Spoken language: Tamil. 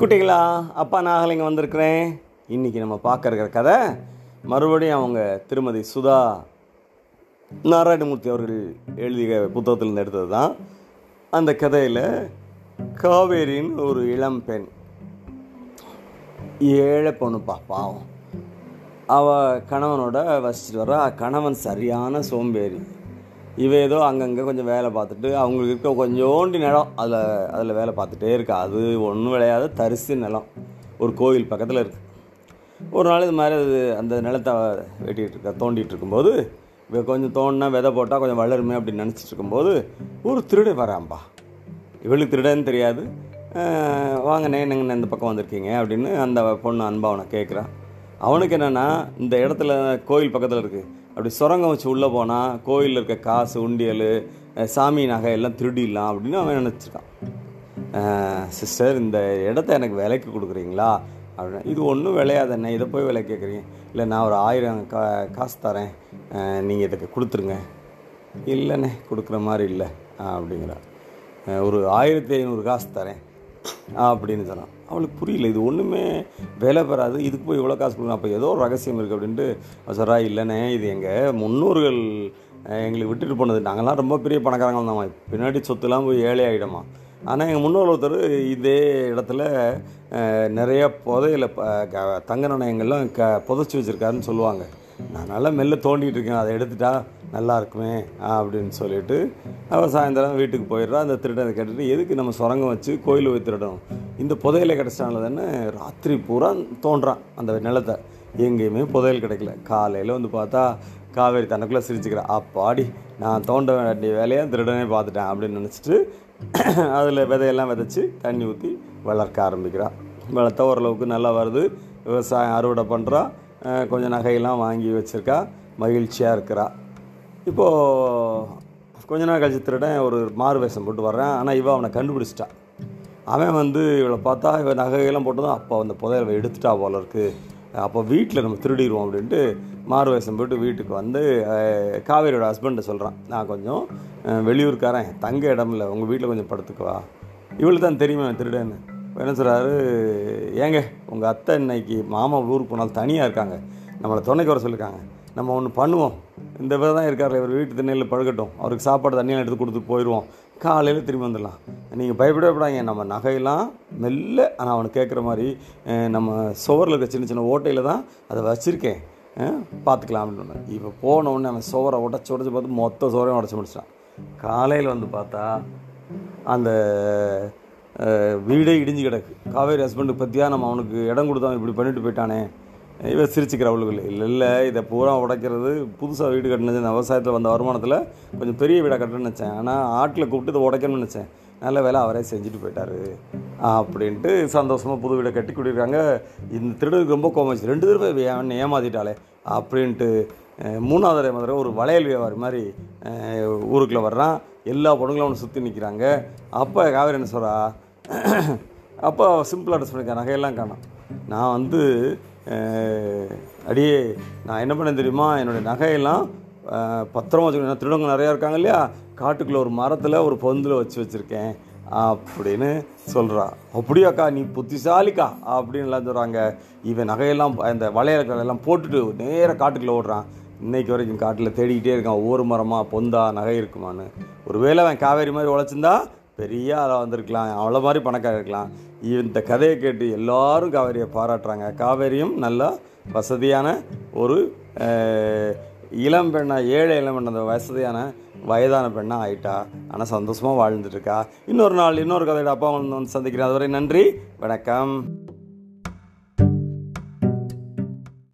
குட்டிகளா அப்பா நாகலிங்கம் வந்திருக்கிறேன். இன்றைக்கி நம்ம பார்க்க இருக்கிற கதை மறுபடியும் அவங்க திருமதி சுதா நாராயணமூர்த்தி அவர்கள் எழுதிய புத்தகத்திலிருந்து எடுத்தது தான். அந்த கதையில் காவேரின்னு ஒரு இளம் பெண் ஏழை பொண்ணுப்பா பாவம். அவள் கணவனோட வசிச்சுட்டு வர கணவன் சரியான சோம்பேறி. இவ ஏதோ அங்கங்கே கொஞ்சம் வேலை பார்த்துட்டு அவங்களுக்கு இருக்க கொஞ்சோண்டி நிலம் அதில் அதில் வேலை பார்த்துட்டே இருக்கா. அது ஒன்றும் விளையாத தரிசு நிலம். ஒரு கோயில் பக்கத்தில் இருக்குது ஒரு நாள் இது மாதிரி அது அந்த நிலத்தை வெட்டிகிட்டு இருக்கா தோண்டிகிட்டு இருக்கும்போது இப்போ கொஞ்சம் தோண்டினா விதை போட்டால் கொஞ்சம் வளருமே அப்படின்னு நினச்சிட்டு இருக்கும்போது ஒரு திருட வராம்பா. இவளுக்கு திருடன்னு தெரியாது. வாங்கண்ணே என்னங்கண்ணே இந்த பக்கம் வந்திருக்கீங்க அப்படின்னு அந்த பொண்ணு அன்பா அவனை கேட்குறான் அவனுக்கு என்னென்னா இந்த இடத்துல கோயில் பக்கத்தில் இருக்குது அப்படி சுரங்கம் வச்சு உள்ளே போனால் கோயிலில் இருக்க காசு உண்டியல் சாமி நகை எல்லாம் திருடிடலாம் அப்படின்னு அவன் நினச்சிருக்கான். சிஸ்டர் இந்த இடத்த எனக்கு விலைக்கு கொடுக்குறீங்களா? அப்படின்னா. இது ஒன்றும் விளையாது என்ன இதை போய் விலை கேட்குறீங்க. இல்லை நான் ஒரு ஆயிரம் கா காசு தரேன். நீங்கள் இதுக்கு கொடுத்துருங்க. இல்லைண்ணே கொடுக்குற மாதிரி இல்லை. அப்படிங்கிறார் ஒரு ஆயிரத்தி ஐநூறு காசு தரேன். அப்படின்னு சொன்னான். அவளுக்கு புரியல இது ஒன்றுமே வேலை பெறாது இதுக்கு போய் இவ்வளோ காசு கொடுக்கணும் அப்போ ஏதோ ஒரு ரகசியம் இருக்குது அப்படின்ட்டு அவ சொல்றா இல்லைண்ணே இது எங்கள் முன்னோர்கள் எங்களுக்கு விட்டுட்டு போனது நாங்கள்லாம் ரொம்ப பெரிய பணக்காரங்க வந்தோம் பின்னாடி சொத்துலாம் போய் ஏழை ஆகிடுமா ஆனால் எங்கள் முன்னோர் ஒருத்தர் இதே இடத்துல நிறைய புதையில் க- தங்க நாணயங்கள்லாம் க புதைச்சி வச்சுருக்காருன்னு சொல்லுவாங்க. நான் நல்லா மெல்ல தோண்டிகிட்டு இருக்கேன் அதை எடுத்துட்டா நல்லா இருக்குமே அப்படின்னு சொல்லிட்டு அவள் சாயந்தரம் வீட்டுக்கு போயிடுறா அந்த திருடனை கேட்டுட்டு எதுக்கு நம்ம சுரங்கம் வச்சு கோயில் போய் திருடணும்? இந்த புதையலை கிடச்சிட்டாங்கள ராத்திரி பூரா தோன்றான் அந்த நிலத்தை. எங்கேயுமே புதையல் கிடைக்கல. காலையில் வந்து பார்த்தா காவேரி தனக்குள்ளே சிரிச்சுக்கிறேன் அப்பாடி நான் தோண்ட வேண்டிய வேலையை திருடனே பார்த்துட்டேன் அப்படின்னு நினச்சிட்டு அதில் விதையெல்லாம் விதைச்சி தண்ணி ஊற்றி வளர்க்க ஆரம்பிக்கிறான் வளர்த்த ஓரளவுக்கு நல்லா வருது. விவசாயம் அறுவடை பண்ணுறா கொஞ்சம் நகையெல்லாம் வாங்கி வச்சுருக்கா. மகிழ்ச்சியாக இருக்கிறா. இப்போது கொஞ்ச நாள் கழிச்சு திருடன் ஒரு மாறு வேஷம் போட்டு வர்றேன். ஆனால் இவன் அவனை கண்டுபிடிச்சிட்டா. அவன் வந்து இவளை பார்த்தா இவ நகையெல்லாம் போட்டதும் அப்போ அந்த புதையலை எடுத்துட்டா போல இருக்கு. அப்போ வீட்டில் நம்ம திருடிடுவோம் அப்படின்ட்டு மாறு வேஷம் போட்டு வீட்டுக்கு வந்து காவேரியோட ஹஸ்பண்டை சொல்கிறான் நான் கொஞ்சம் வெளியூர்க்காரன் தங்க இடம் இல்லை உங்கள் வீட்டில் கொஞ்சம் படுத்துக்குவா இவளுக்கு தான் தெரியுமா திருடேன்னு. திருடன்னு என்ன சொல்கிறாரு ஏங்க உங்கள் அத்தை இன்னைக்கு மாமா ஊருக்கு போனால் தனியாக இருக்காங்க. நம்மளை துணைக்கு வர சொல்லியிருக்காங்க நம்ம ஒன்று பண்ணுவோம். இந்த வித தான் இருக்கார் இவர் வீட்டு திண்ணையில் பழகட்டும் அவருக்கு சாப்பாடு தண்ணியெல்லாம் எடுத்து கொடுத்துட்டு போயிடுவோம் காலையில் திரும்பி வந்துடலாம். நீங்கள் பயப்படப்படாங்க நம்ம நகையெல்லாம் மெல்ல ஆனால் அவனுக்கு கேட்குற மாதிரி நம்ம சுவரில் இருக்க சின்ன சின்ன ஓட்டையில் தான் அதை வச்சுருக்கேன். பார்த்துக்கலாம் அப்படின்னு இப்போ போன உடனே அவன் சுவரை உடச்சி உடச்சி பார்த்து மொத்த சுவரையும் உடச்சி முடிச்சிட்டான். காலையில் வந்து பார்த்தா அந்த வீடே இடிஞ்சு கிடக்கு. காவேரி ஹஸ்பண்டுக்கு பற்றியா நம்ம அவனுக்கு இடம் கொடுத்தவன் இப்படி பண்ணிட்டு போயிட்டானே. இவன் சிரிச்சுக்கிற அவளுக்குள்ள இல்லை. இல்லை இதை பூரா உடைக்கிறது. புதுசாக வீடு கட்டினது இந்த விவசாயத்தில் வந்த வருமானத்தில் கொஞ்சம் பெரிய வீடாக கட்டணும்னு நினச்சேன். ஆனால் ஆட்டில் கூப்பிட்டு இதை உடைக்கணும்னு நினச்சேன். நல்ல வேலை அவரே செஞ்சுட்டு போயிட்டாரு. அப்படின்ட்டு சந்தோஷமாக புது வீடை கட்டி கொடுக்குறாங்க இந்த திருடனுக்கு ரொம்ப கோமாச்சு ரெண்டு தடவை அவன் ஏமாத்திட்டாளே அப்படின்ட்டு மூணாவது மாதிரி ஒரு வளையல் வியாபாரி மாதிரி ஊருக்குள்ளே வர்றான். எல்லா பொண்ணுங்களும் அவனை சுற்றி நிற்கிறாங்க அப்போ காவேரி என்ன சொல்கிறா அப்போ சிம்பிளாக ட்ரெஸ் பண்ணியிருக்கேன் நகையெல்லாம் காணும். நான் வந்து அடியே நான் என்ன பண்ணேன் தெரியுமா? என்னுடைய நகையெல்லாம் பத்திரமா வச்சுக்கணும். திருடங்க நிறையா இருக்காங்க இல்லையா? காட்டுக்குள்ளே ஒரு மரத்தில் ஒரு பொந்தில் வச்சு வச்சுருக்கேன். அப்படின்னு சொல்கிறா அப்படியாக்கா நீ புத்திசாலிக்கா? அப்படின்லாம் சொல்கிறாங்க இவன் நகையெல்லாம் இந்த வளையல்கள் போட்டுட்டு நேராக காட்டுக்குள்ளே ஓடுறான். இன்றைக்கு வரைக்கும் காட்டில் தேடிக்கிட்டே இருக்கான். ஒவ்வொரு மரமாக பொந்தா நகை இருக்குமான்னு. ஒருவேளை அவன் காவேரி மாதிரி உழைச்சிருந்தா பெரிய ஆளாக வந்திருக்கலாம். அவ்வளோ மாதிரி பணக்கார இருக்கலாம். இந்த கதையை கேட்டு எல்லாரும் காவேரியை பாராட்டுறாங்க. காவேரியும் நல்லா வசதியான ஒரு இளம் பெண்ணாக ஏழை இளம் பெண் அந்த வசதியான வயதான பெண்ணாக ஆயிட்டா. ஆனால் சந்தோஷமாக வாழ்ந்துட்டுருக்கா இன்னொரு நாள் இன்னொரு கதையோட அப்பா வந்து சந்திக்கிறேன். அதுவரை நன்றி வணக்கம்.